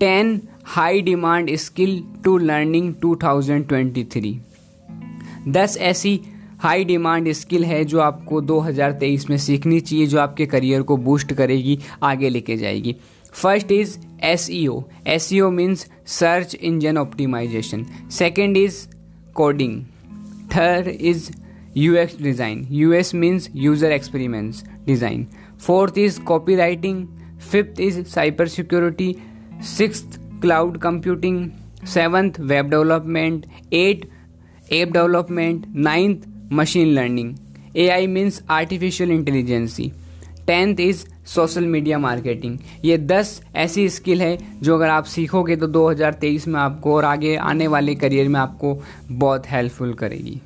Ten high demand skill to learning 2023 दस ऐसी high demand skill है जो आपको 2023 में सीखनी चाहिए, जो आपके करियर को बूस्ट करेगी, आगे लेके जाएगी। First is S E O S E O means search engine optimization second is coding third is U X design U S means user experiments design fourth is copy writing fifth is cyber security six cloud computing, seventh web development, eight app development, ninth machine learning. A I means artificial intelligence tenth is social media marketing ये दस ऐसी skill है जो अगर आप सीखोगे तो 2023 में आपको और आगे आने वाले करियर में आपको बहुत हेल्पफुल करेगी।